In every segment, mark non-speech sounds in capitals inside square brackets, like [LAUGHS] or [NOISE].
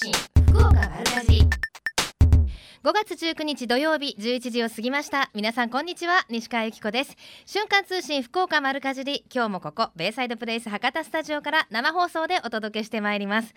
信福岡丸かじ5月19日土曜日11時を過ぎました。皆さんこんにちは西川由紀子です。瞬間通信福岡丸かじり。今日もここベイサイドプレイス博多スタジオから生放送でお届けしてまいります。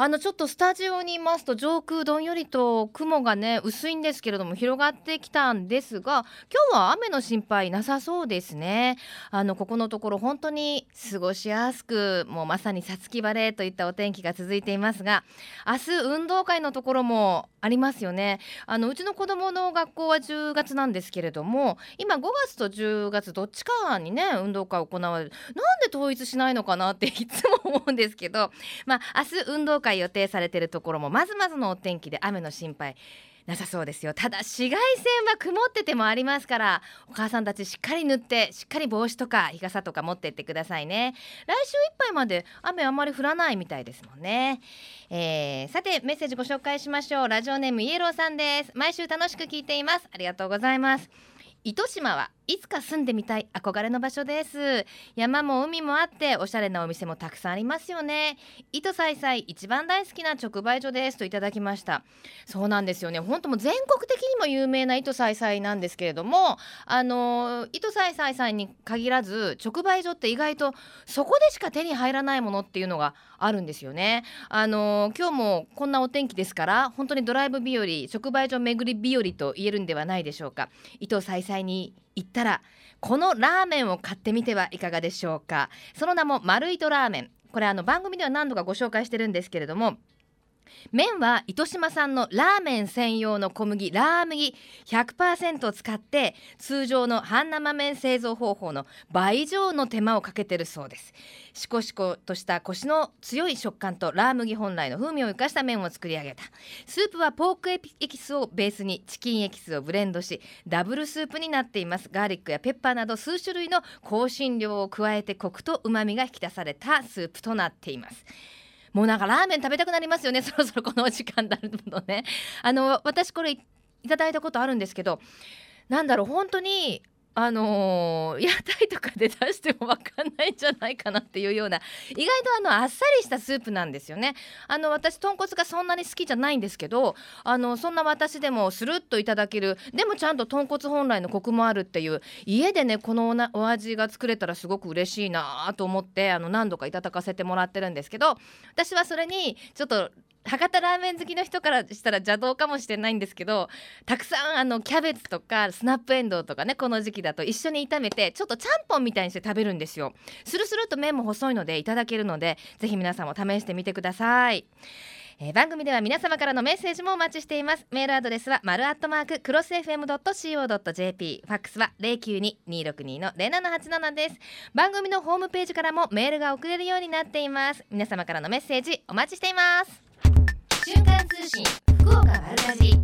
あのちょっとスタジオにいますと上空どんよりと雲がね薄いんですけれども広がってきたんですが今日は雨の心配なさそうですね。あのここのところ本当に過ごしやすくもうまさにさつき晴れといったお天気が続いていますが明日運動会のところもありますよね。あのうちの子供の学校は10月なんですけれども今5月と10月どっちかにね運動会行われる。なんで統一しないのかなっていつも思うんですけどまあ明日運動会予定されているところもまずまずのお天気で雨の心配なさそうですよ。ただ紫外線は曇っててもありますからお母さんたちしっかり塗ってしっかり帽子とか日傘とか持ってってくださいね。来週いっぱいまで雨あまり降らないみたいですもんね、えー、さてメッセージご紹介しましょう。ラジオネームイエローさんです。毎週楽しく聞いています。ありがとうございます。糸島はいつか住んでみたい憧れの場所です。山も海もあっておしゃれなお店もたくさんありますよね。糸さいさい一番大好きな直売所ですといただきました。そうなんですよね。本当も全国的にも有名な糸さいさいなんですけれどもあの糸さいさいさんに限らず直売所って意外とそこでしか手に入らないものっていうのがあるんですよね。あの今日もこんなお天気ですから本当にドライブ日和直売所巡り日和と言えるんではないでしょうか。糸さいさいに行ったらこのラーメンを買ってみてはいかがでしょうか。その名も丸糸ラーメン。これあの番組では何度かご紹介してるんですけれども麺は糸島産のラーメン専用の小麦ラー麦100%使って通常の半生麺製造方法の倍以上の手間をかけてるそうです。しこしことしたコシの強い食感とラー麦本来の風味を生かした麺を作り上げた。スープはポークエキスをベースにチキンエキスをブレンドしダブルスープになっています。ガーリックやペッパーなど数種類の香辛料を加えてコクと旨味が引き出されたスープとなっています。もうなんかラーメン食べたくなりますよね。[LAUGHS] そろそろこのお時間になるのね。あの私これいただいたことあるんですけどなんだろう。本当にあのー、屋台とかで出しても分かんないんじゃないかなっていうような意外とあのあっさりしたスープなんですよね。あの私豚骨がそんなに好きじゃないんですけどあのそんな私でもスルッといただけるでもちゃんと豚骨本来のコクもあるっていう家でねこのお味が作れたらすごく嬉しいなと思ってあの何度かいただかせてもらってるんですけど私はそれにちょっと博多ラーメン好きの人からしたら邪道かもしれないんですけどたくさんあのキャベツとかスナップエンドウとかねこの時期だと一緒に炒めてちょっとちゃんぽんみたいにして食べるんですよ。スルスルと麺も細いのでいただけるのでぜひ皆さんも試してみてください。えー、番組では皆様からのメッセージもお待ちしています。メールアドレスは丸アットマーククロス FM.co.jp ファックスは092262の0787です。番組のホームページからもメールが送れるようになっています。皆様からのメッセージお待ちしています。瞬間通信福岡丸かじ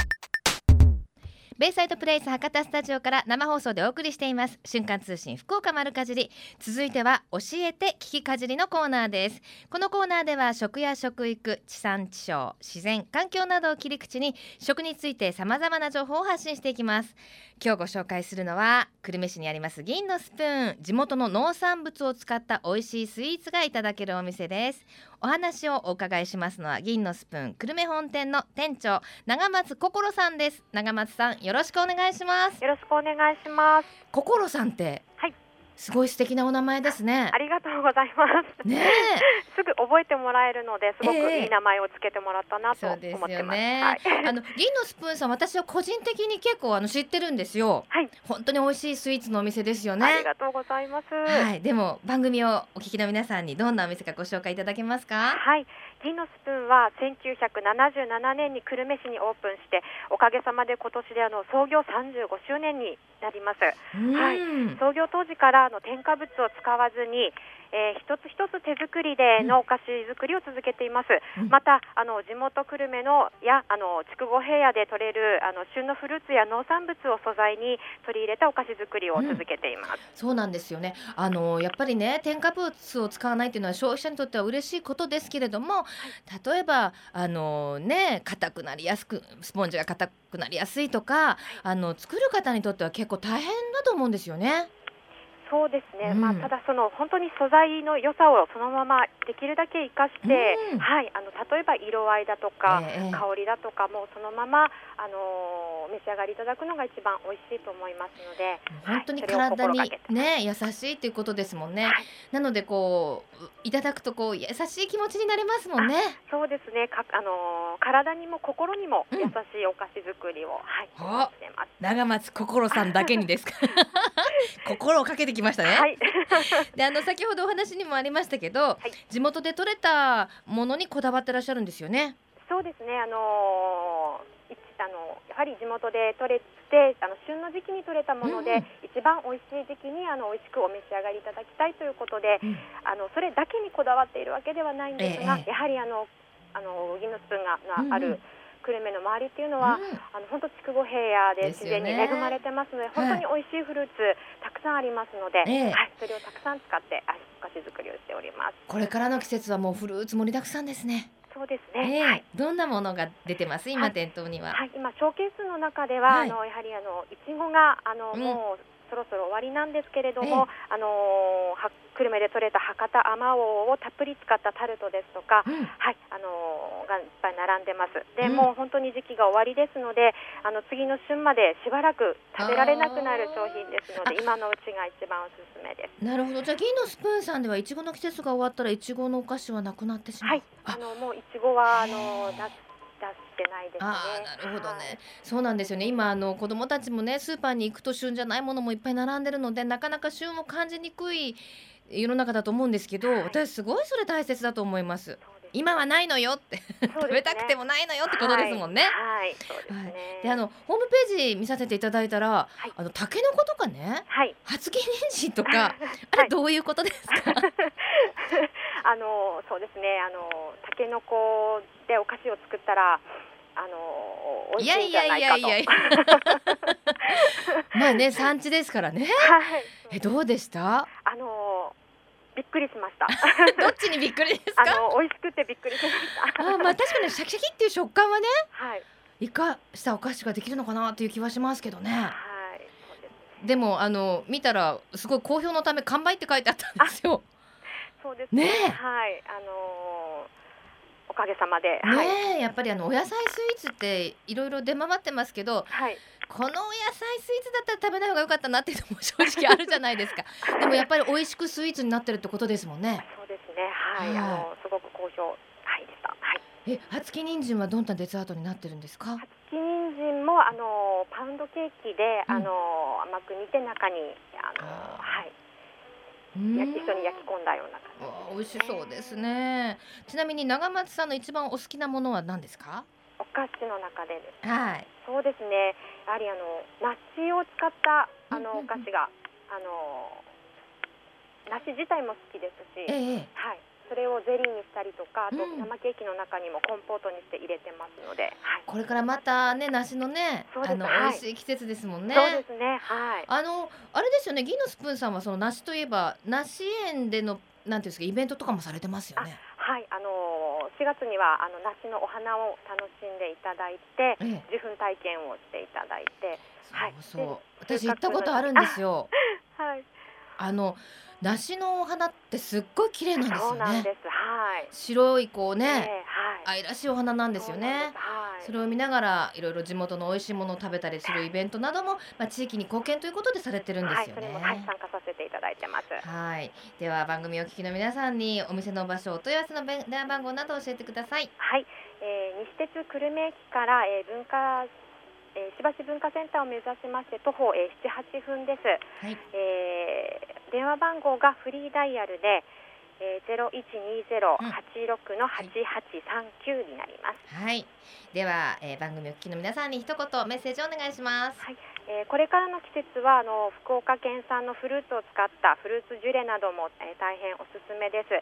ベイサイドプレイス博多スタジオから生放送でお送りしています。瞬間通信福岡丸かじり。続いては教えて聞きかじりのコーナーです。このコーナーでは食や食育地産地消自然環境などを切り口に食について様々な情報を発信していきます。今日ご紹介するのは久留米市にあります銀のスプーン。地元の農産物を使った美味しいスイーツがいただけるお店です。お話をお伺いしますのは銀のスプーン久留米本店の店長長松心さんです。長松さんよろしくお願いしますよろしくお願いします心さんってはいすごい素敵なお名前ですねありがとうございますね [LAUGHS] すぐ覚えてもらえるのですごくいい名前をつけてもらったなと思ってます。えー、ねはい、あの銀のスプーンさん私は個人的に結構あの知ってるんですよ。はい。本当に美味しいスイーツのお店ですよね。ありがとうございます。はい。でも番組をお聞きの皆さんにどんなお店かご紹介いただけますか？はい。銀のスプーンは1977年に久留米市にオープンしておかげさまで今年であの創業35周年になります。はい。創業当時からあの添加物を使わずにえー、一つ一つ手作りでのお菓子作りを続けています、うん、またあの地元久留米のやあの筑後平野で採れるあの旬のフルーツや農産物を素材に取り入れたお菓子作りを続けています、うん、そうなんですよね。あのやっぱりね添加物を使わないというのは消費者にとっては嬉しいことですけれども、はい、例えばあのね硬くなりやすくスポンジが硬くなりやすいとか、あの作る方にとっては結構大変だと思うんですよね。そうですね、うん、まあ、ただその本当に素材の良さをそのままできるだけ生かして、うん、はい、あの例えば色合いだとか、えー、香りだとかもそのまま、あのー、召し上がりいただくのが一番美味しいと思いますので本当に体に、ね、優しいということですもんね、はい、なのでこういただくとこう優しい気持ちになれますもんね。そうですね。か、あのー、体にも心にも優しいお菓子作りを、うん、はい、長松心さんだけにですか？[LAUGHS] 心をかけてきましたね。はい、[LAUGHS] であの先ほどお話にもありましたけど、はい、地元で採れたものにこだわってらっしゃるんですよね。そうですね。あのー、あのやはり地元で採れてあの旬の時期に採れたもので、うん、一番美味しい時期にあの美味しくお召し上がりいただきたいということで、うん、あのそれだけにこだわっているわけではないんですが、ええ、やはりあのあの銀のスプーンががある、うんうん。久留米の周りっていうのは、うん、あの本当筑後平野で自然に恵まれてますので、ね、本当に美味しいフルーツ、さんありますので、はい、それをたくさん使ってお菓子作りをしております。これからの季節はもうフルーツ盛りだくさんですね。そうですね、えー、はい、どんなものが出てます？今、店頭には、はい、今ショーケースの中では、あのやはりあのいちごがあの、もうそろそろ終わりなんですけれども、あのは久留米で採れた博多あまおうをたっぷり使ったタルトですとか、うん、はいあのがいっぱい並んでます。で、うん、もう本当に時期が終わりですので、あの次の旬までしばらく食べられなくなる商品ですので、今のうちが一番おすすめです。なるほど。じゃあ銀のスプーンさんではいちごの季節が終わったらいちごのお菓子はなくなってしまう。はい。あのもういちごはあの夏してないですね。あなるほどね、はい、そうなんですよね今あの子どもたちもねスーパーに行くと旬じゃないものもいっぱい並んでるのでなかなか旬を感じにくい世の中だと思うんですけど、はい、私すごいそれ大切だと思います。今はないのよって、ね、食べたくてもないのよってことですもんね。はい、そうですね。であのホームページ見させていただいたら、はい、あのタケノコとかね、はい、発切人参とかあれどういうことですか？[LAUGHS] あのそうですねあのタケノコでお菓子を作ったらあの美味しいんじゃないかと。いやいやいやいや [LAUGHS] まあね産地ですからね。はい。えどうでした？あのびっくりしました。[LAUGHS] どっちにびっくりですか？あの美味しくてびっくりしました。あまあ確かにシャキシャキっていう食感はね。はい。生かしたお菓子ができるのかなという気はしますけどね。はい。でもあの見たらすごい好評のため完売って書いてあったんですよ。そうですね。ねはいあのーおかげさまで。ね、はい、やっぱりあのお野菜スイーツっていろいろ出回ってますけど、はい、このお野菜スイーツだったら食べない方が良かったなっていうのも正直あるじゃないですか。[LAUGHS] でもやっぱり美味しくスイーツになってるってことですもんね。そうですね。はい、はい、あのすごく好評はいでした。はい。え、初木人参はどんなデザートになってるんですか？初木人参もあのパウンドケーキで、うん、あの甘く煮て中にあのはい。焼き一緒に焼き込んだような感じ、美味しそうですねちなみに長松さんの一番お好きなものは何ですか？お菓子の中でです。はい。そうですね。やはりあの梨を使ったあのお菓子が、あの梨自体も好きですし、ええ、はい。それをゼリーにしたりとかあと生ケーキの中にもコンポートにして入れてますので、はい、これからまたね梨のねあの、はい、美味しい季節ですもんね。そうですね。はい。あのあれですよね。銀のスプーンさんはその梨といえば梨園でのなんていうんですかイベントとかもされてますよね。はい。あの4月にはあの梨のお花を楽しんでいただいて、ええ、受粉体験をしていただいてそうそう、はい、私行ったことあるんですよ。はいあの梨のお花ってすっごい綺麗なんですよね。はい、白いこうね、えー、はい、愛らしいお花なんですよね。それを見ながらいろいろ地元の美味しいものを食べたりするイベントなども、まあ、地域に貢献ということでされてるんですよね。はい、参加させていただいてます。はい。では番組お聞きの皆さんにお店の場所、お問い合わせの電話番号など教えてください。はい。えー、西鉄久留米駅から、えー、文化えー、しばし文化センターを目指しまして徒歩、えー、7、8分です、はい、えー、電話番号がフリーダイヤルで、えー、0120-86の8839になります、うん、はい。では、えー、番組お聞きの皆さんに一言メッセージをお願いします、はい。えー、これからの季節はあの福岡県産のフルーツを使ったフルーツジュレなども、えー、大変おすすめです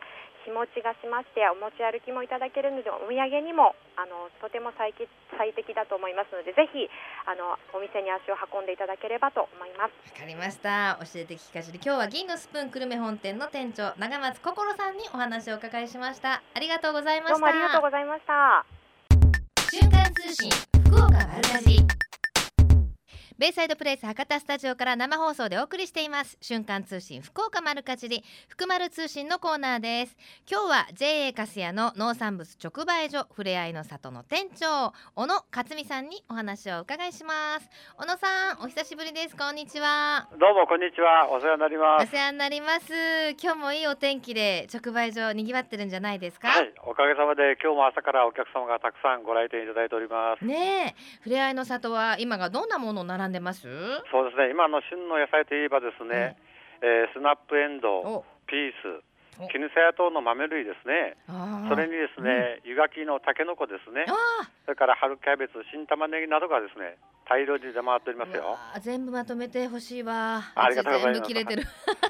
日持ちがしましてお持ち歩きもいただけるのでお土産にもあのとても最最適だと思いますのでぜひあのお店に足を運んでいただければと思います。わかりました。教えて聞かせて。今日は銀のスプーン久留米本店の店長長松心さんにお話をお伺いしました。ありがとうございました。どうもありがとうございました。瞬間通信福岡丸かじベイサイドプレイス博多スタジオから生放送でお送りしています。瞬間通信福岡丸かじり福丸通信のコーナーです。今日は JA カスヤの農産物直売所ふれあいの里の店長小野克美さんにお話をお伺いします。小野さんお久しぶりです。こんにちは。どうもこんにちは。お世話になります。お世話になります。今日もいいお天気で直売所賑わってるんじゃないですか？はい。おかげさまで今日も朝からお客様がたくさんご来店いただいております。ねえ。ふれあいの里は今がどんなもの並んでます？そうですね。今の旬の野菜といえばですね、えー、スナップエンドウピース絹さや等の豆類ですね。それにですね、うん、湯がきのたけのこですね。それから春キャベツ新玉ねぎなどがですね大量に出回っておりますよ。全部まとめてほしいわ。ありがとうございます。全部切れてる。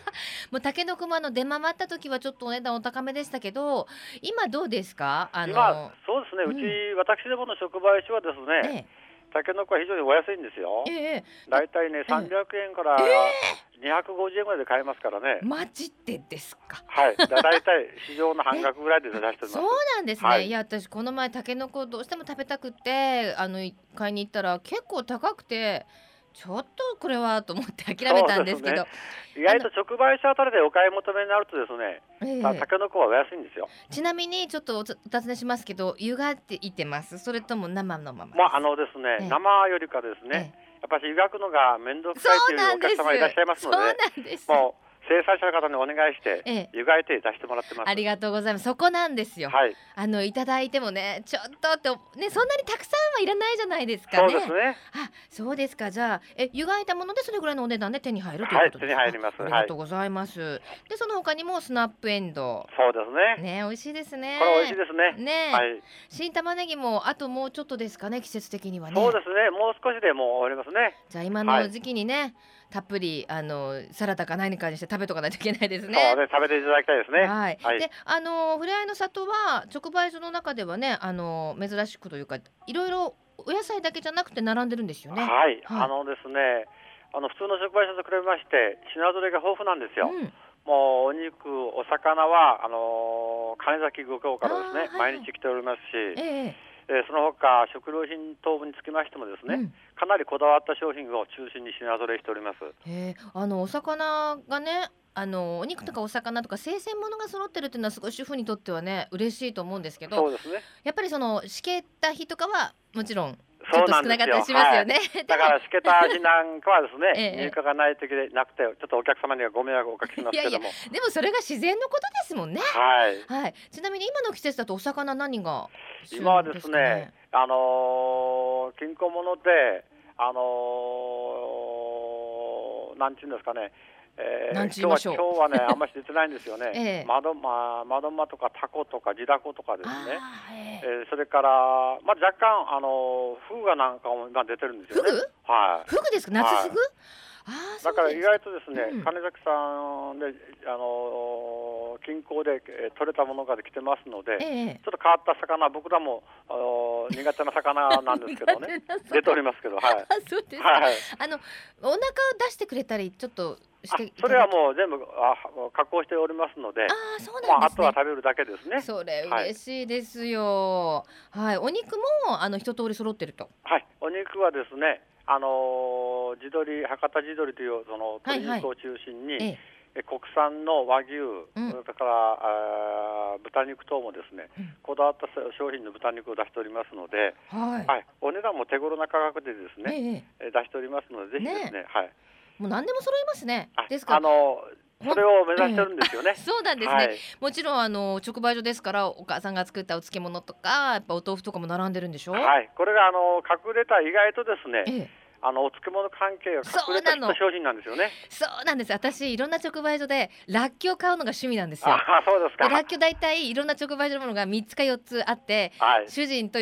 [LAUGHS] もうたけのこもあの出回った時はちょっとお値段お高めでしたけど今どうですか？あの。今そうですね、うち、うん、私どもの直売所はですね、ええたけのこは非常にお安いんですよ。ええだいたいね、300円から250円ぐらいで買えますからね。マジでですか？はい。だいたい市場の半額ぐらいで出してます。そうなんですね。はい、いや私この前たけのこどうしても食べたくてあの買いに行ったら結構高くて。ちょっとこれはと思って諦めたんですけど、ね、意外と直売所あたりでお買い求めになるとですね、えー、たけのこはお安いんですよ。ちなみにちょっとお尋ねしますけど湯がっていてます？それとも生のまままああのですね、えー、生よりかですね、えー、やっぱり湯がくのが面倒くさいというお客様いらっしゃいますのでもう生産者の方にお願いして、ええ、湯がいて出してもらってます。ありがとうございます。そこなんですよ、はい、あのいただいてもねちょっとってねそんなにたくさんはいらないじゃないですかね。そうですね。あそうですか。じゃあえ湯がいたものでそれぐらいのお値段で手に入るということですか、はい、手に入ります。ありがとうございます、はい、でその他にもスナップエンド。そうですね。ね美味しいですね。これ美味しいですね。ね、はい、新玉ねぎもあともうちょっとですかね季節的にはね。そうですね。もう少しでもう終わりますね。じゃあ今の時期にね、たっぷりあのサラダか何かにして食べとかないといけないですね。ね食べていただきたいですね。はい。はい、であのふれあいの里は直売所の中ではねあの珍しくというかいろいろお野菜だけじゃなくて並んでるんですよね。はい。はい、あのですねあの普通の直売所と比べまして品揃えが豊富なんですよ。うんもうお肉、お魚はあの金崎漁港からですね、はい、毎日来ておりますし、えええー、その他食料品等につきましてもですね、うん、かなりこだわった商品を中心に品揃えしております。えあのお魚がねあのお肉とかお魚とか生鮮物が揃ってるっていうのはすごい主婦にとってはね嬉しいと思うんですけどそうですね。やっぱりそのしけた日とかはもちろんちょっと少なかったりしますよね。はい、だからしけた日なんかはですね、[LAUGHS] ええ、入荷がない時でなくて、ちょっとお客様にはご迷惑をおかけしますけども。いやいやでもそれが自然のことですもんね。はい。はい。ちなみに今の季節だとお魚何が、ね、今はですね、あのー、金庫物で、あのー、なんていうんですかね。えー、今日は今日はねあんまり出てないんですよね。[LAUGHS] ええ、窓ま窓間とかタコとか地ダコとかですね。えー、えー、それからまあ若干あのフグがなんかも今出てるんですよね。はい。フグですか？夏フグ？はいだから意外とですね、うん、金崎さんで、あのー、近郊で、えー、取れたものが来てますので、ええ、ちょっと変わった魚、僕らも、あのー、苦手な魚なんですけどね、[LAUGHS] 出ておりますけど、はい。あそうですか、はい、あのお腹を出してくれたり、ちょっとそれはもう全部あ加工しておりますので、あそうなん、ね、まあ、あとは食べるだけですね。それ嬉しいですよ。はい、はい、お肉もあの一通り揃ってると。はい、お肉はですね、あの地鶏博多地鶏というその鶏肉を中心に、はいはい。え国産の和牛、うん、それからあ豚肉等もですね、うん、こだわった商品の豚肉を出しておりますので、はい、はい、お値段も手頃な価格でですね、ええ、出しておりますので、ぜひですね、ねはい。もう何でも揃いますね。ですかあのそれを目指してるんですよね。そうなんですね。はい、もちろんあの直売所ですからお母さんが作ったお漬物とかやっぱお豆腐とかも並んでるんでしょ？はい。これがあの隠れた意外とですね。ええあのお漬物関係が隠れた商品なんですよね。そうなんです。私いろんな直売所でらっきょう買うのが趣味なんですよ。あ [LAUGHS] そうですか。らっきょう大体いろんな直売所のものが三つか四つあって、はい、主人と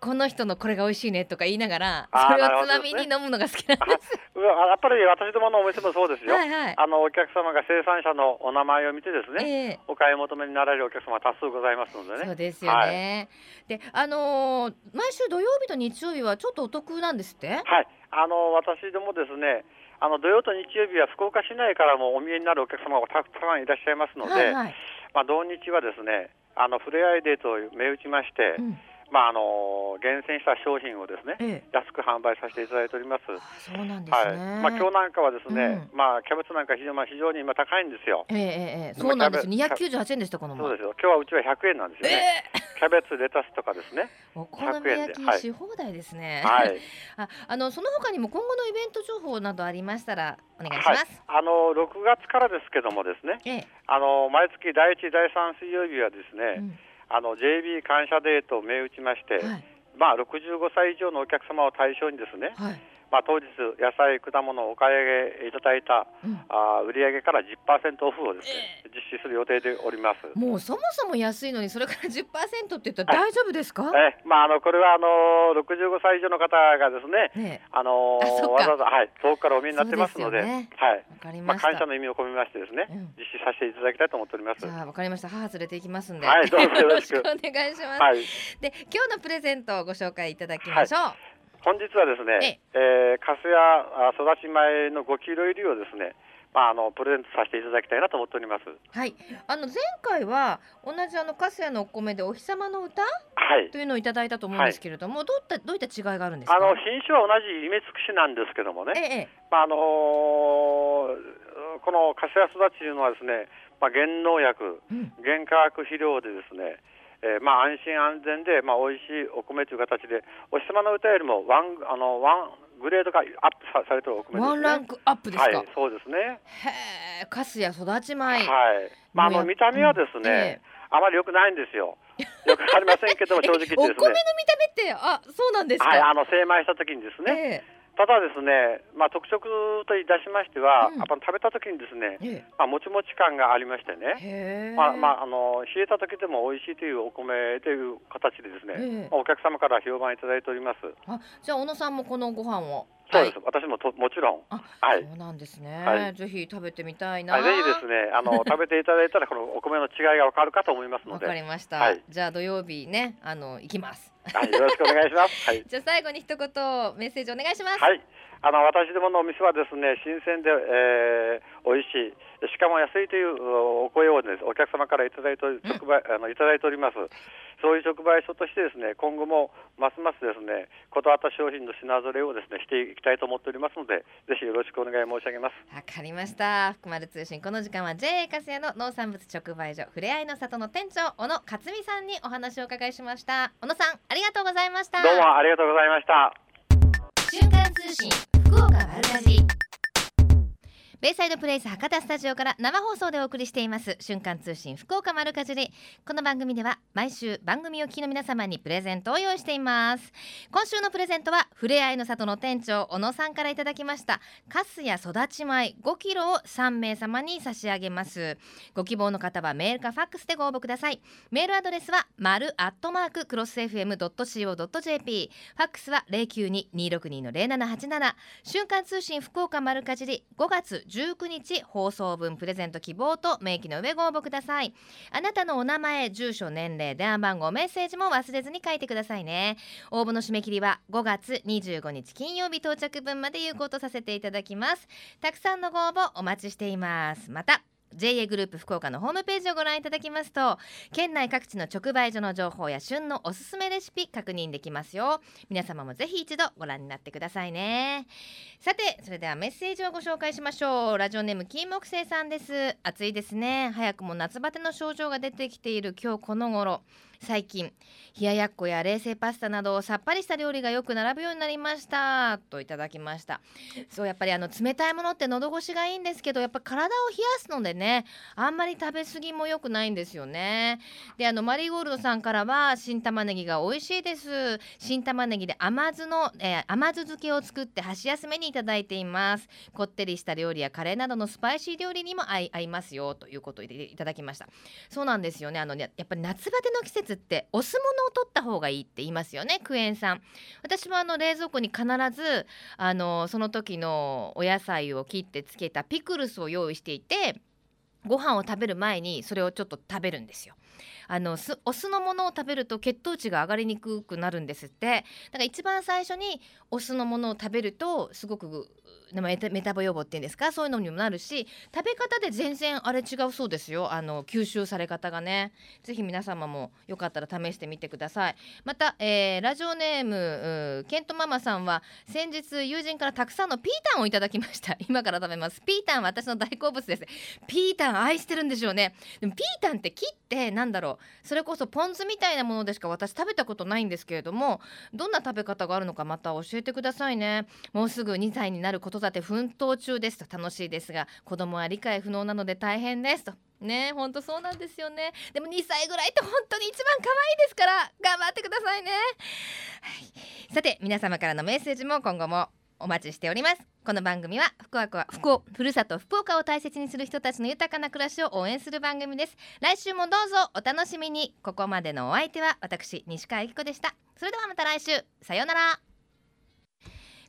この人のこれが美味しいねとか言いながらそれをつまみに飲むのが好きなんです。やっぱり私どものお店もそうですよ。はいはい、あのお客様が生産者のお名前を見てですね、えー、お買い求めになられるお客様多数ございますのでね。そうですよね。はい、で、あのー、毎週土曜日と日曜日はちょっとお得なんですって？はい。あの私どもですね。あの土曜と日曜日は福岡市内からもお見えになるお客様がたくさんいらっしゃいますので、はいはい、まあ同日はですね、あのふれあいデーと銘打ちまして。うんまああの厳選した商品をですね、ええ、安く販売させていただいております。そうなんですね。はい、まあ今日なんかはですね、うん、まあキャベツなんか非常,、まあ、非常に今高いんですよ。ええええ、そうなんです。二百九十八円でしたこのそうですよ。今日はうちは百円なんですよね。えキャベツレタスとかですね。お好み焼きし放題ですね。はい。[LAUGHS] ああのその他にも今後のイベント情報などありましたらお願いします。はい、あの六月からですけどもですね。ええ、あの毎月第一第三水曜日はですね。うんあの JB 感謝デーと銘打ちまして、はい、まあ、65歳以上のお客様を対象にですね、はい、まあ、当日野菜果物をお買い上げいただいた、うん、あ売上から10%オフをですね、えー、実施する予定でおります。もうそもそも安いのにそれから10%って言ったら大丈夫ですか、はい、えまあ、あのこれはあの65歳以上の方がですね、ねあのわざわざ、はい、遠くからお見えになってますので、ね、はい。まあ、感謝の意味を込めましてですね、うん、実施させていただきたいと思っております。わかりました。母連れて行きますんで、はい、どうぞよろしく [LAUGHS] お願いします、はい、で今日のプレゼントをご紹介いただきましょう、はい本日はですね、ええー、カスや育ち米の5キロ入りをですね、まあ、あのプレゼントさせていただきたいなと思っております。はい、あの前回は同じあのカスヤのお米でお日様の歌、はい、というのをいただいたと思うんですけれども、はい、どういったどういった違いがあるんですか？あの品種は同じイメツクシなんですけどもね、ええ、まああのー、このカスヤ育ちというのはですね、まあ原農薬、うん、原化学肥料でですね。えー、まあ安心安全でまあ美味しいお米という形でお日様の歌よりもワンあのワングレードがアップさされてるお米です、ね、ワンランクアップですか？はい、そうですね。へえ、カスや育ち米。はい。まああの見た目はですね、うん、あまり良くないんですよ。よくありませんけども [LAUGHS] 正直ですね。お米の見た目ってあそうなんですか？はい、あの精米した時にですね。えーただですね、まあ、特色といたしましては、うん、やっぱ食べた時にですね、ええ、まあ、もちもち感がありましてね、まあまあ、あの冷えた時でも美味しいというお米という形でですね、まあ、お客様から評判いただいております。あじゃあ小野さんもこのご飯をそうです、はい、私もともちろん。はい。そうなんですね、はい、ぜひ食べてみたいな。ぜひですね、あの [LAUGHS] 食べていただいたらこのお米の違いがわかるかと思いますので。わかりました。はい、じゃあ土曜日ね、あの行きます。はい、よろしくお願いします。はい。じゃあ最後に一言メッセージお願いします。はい。あの私どものお店はですね新鮮で、えー、美味しい。しかも安いというお声を、ね、お客様からいただいて直売、あのいただいております。そういう直売所としてですね今後もますますですねこだわった商品の品ぞれをですねしていきたいと思っておりますのでぜひよろしくお願い申し上げます。わかりました。福丸通信この時間は JA カスヤの農産物直売所ふれあいの里の店長小野克美さんにお話をお伺いしました。小野さんありがとうございました。どうもありがとうございました。瞬間通信福岡丸かじりベイサイドプレイス博多スタジオから生放送でお送りしています。瞬間通信福岡丸かじり。この番組では毎週番組を聞きの皆様にプレゼントを用意しています。今週のプレゼントはふれあいの里の店長小野さんからいただきました。カスや育ち米5キロを3名様に差し上げます。ご希望の方はメールかファックスでご応募ください。メールアドレスは丸アットマーククロス FM.co.jp ファックスは092-262の0787瞬間通信福岡丸かじり5月19日放送分プレゼント希望と明記の上ご応募ください。あなたのお名前住所年齢電話番号メッセージも忘れずに書いてくださいね。応募の締め切りは5月25日金曜日到着分まで有効とさせていただきます。たくさんのご応募お待ちしています。また JA グループ福岡のホームページをご覧いただきますと県内各地の直売所の情報や旬のおすすめレシピ確認できますよ。皆様もぜひ一度ご覧になってくださいね。さてそれではメッセージをご紹介しましょう。ラジオネーム金木星さんです。暑いですね。早くも夏バテの症状が出てきている今日この頃。最近冷ややっこや冷製パスタなどさっぱりした料理がよく並ぶようになりました。といただきました。そうやっぱりあの冷たいものって喉越しがいいんですけどやっぱ体を冷やすのでねあんまり食べ過ぎも良くないんですよね。であのマリーゴールドさんからは新玉ねぎが美味しいです。新玉ねぎで甘酢の、えー、甘酢漬けを作って箸休めにいただいています。こってりした料理やカレーなどのスパイシー料理にも合いますよ。ということでいただきました。そうなんですよね。あのねやっぱり夏バテの季節ってお酢物を取った方がいいって言いますよねクエン酸私もあの冷蔵庫に必ずあのその時のお野菜を切ってつけたピクルスを用意していてご飯を食べる前にそれをちょっと食べるんですよ。あのお酢のものを食べると血糖値が上がりにくくなるんですってだから一番最初にお酢のものを食べるとすごくメタボ予防っていうんですか？そういうのにもなるし食べ方で全然あれ違うそうですよ。あの吸収され方がね。ぜひ皆様もよかったら試してみてください。また、えー、ラジオネームケントママさんは先日友人からたくさんのピータンをいただきました。[LAUGHS] 今から食べます。ピータンは私の大好物です。ピータン愛してるんでしょうね。でもピータンって切ってなんだろう。それこそポン酢みたいなものでしか私食べたことないんですけれどもどんな食べ方があるのかまた教えてくださいね。もうすぐ2歳になる子育て奮闘中ですと。楽しいですが子供は理解不能なので大変ですと。ね本当そうなんですよね。でも2歳ぐらいって本当に一番可愛いですから頑張ってくださいね、はい、さて皆様からのメッセージも今後もお待ちしております。この番組は福岡福岡ふるさと福岡を大切にする人たちの豊かな暮らしを応援する番組です。来週もどうぞお楽しみに。ここまでのお相手は私西川由紀子でした。それではまた来週。さようなら。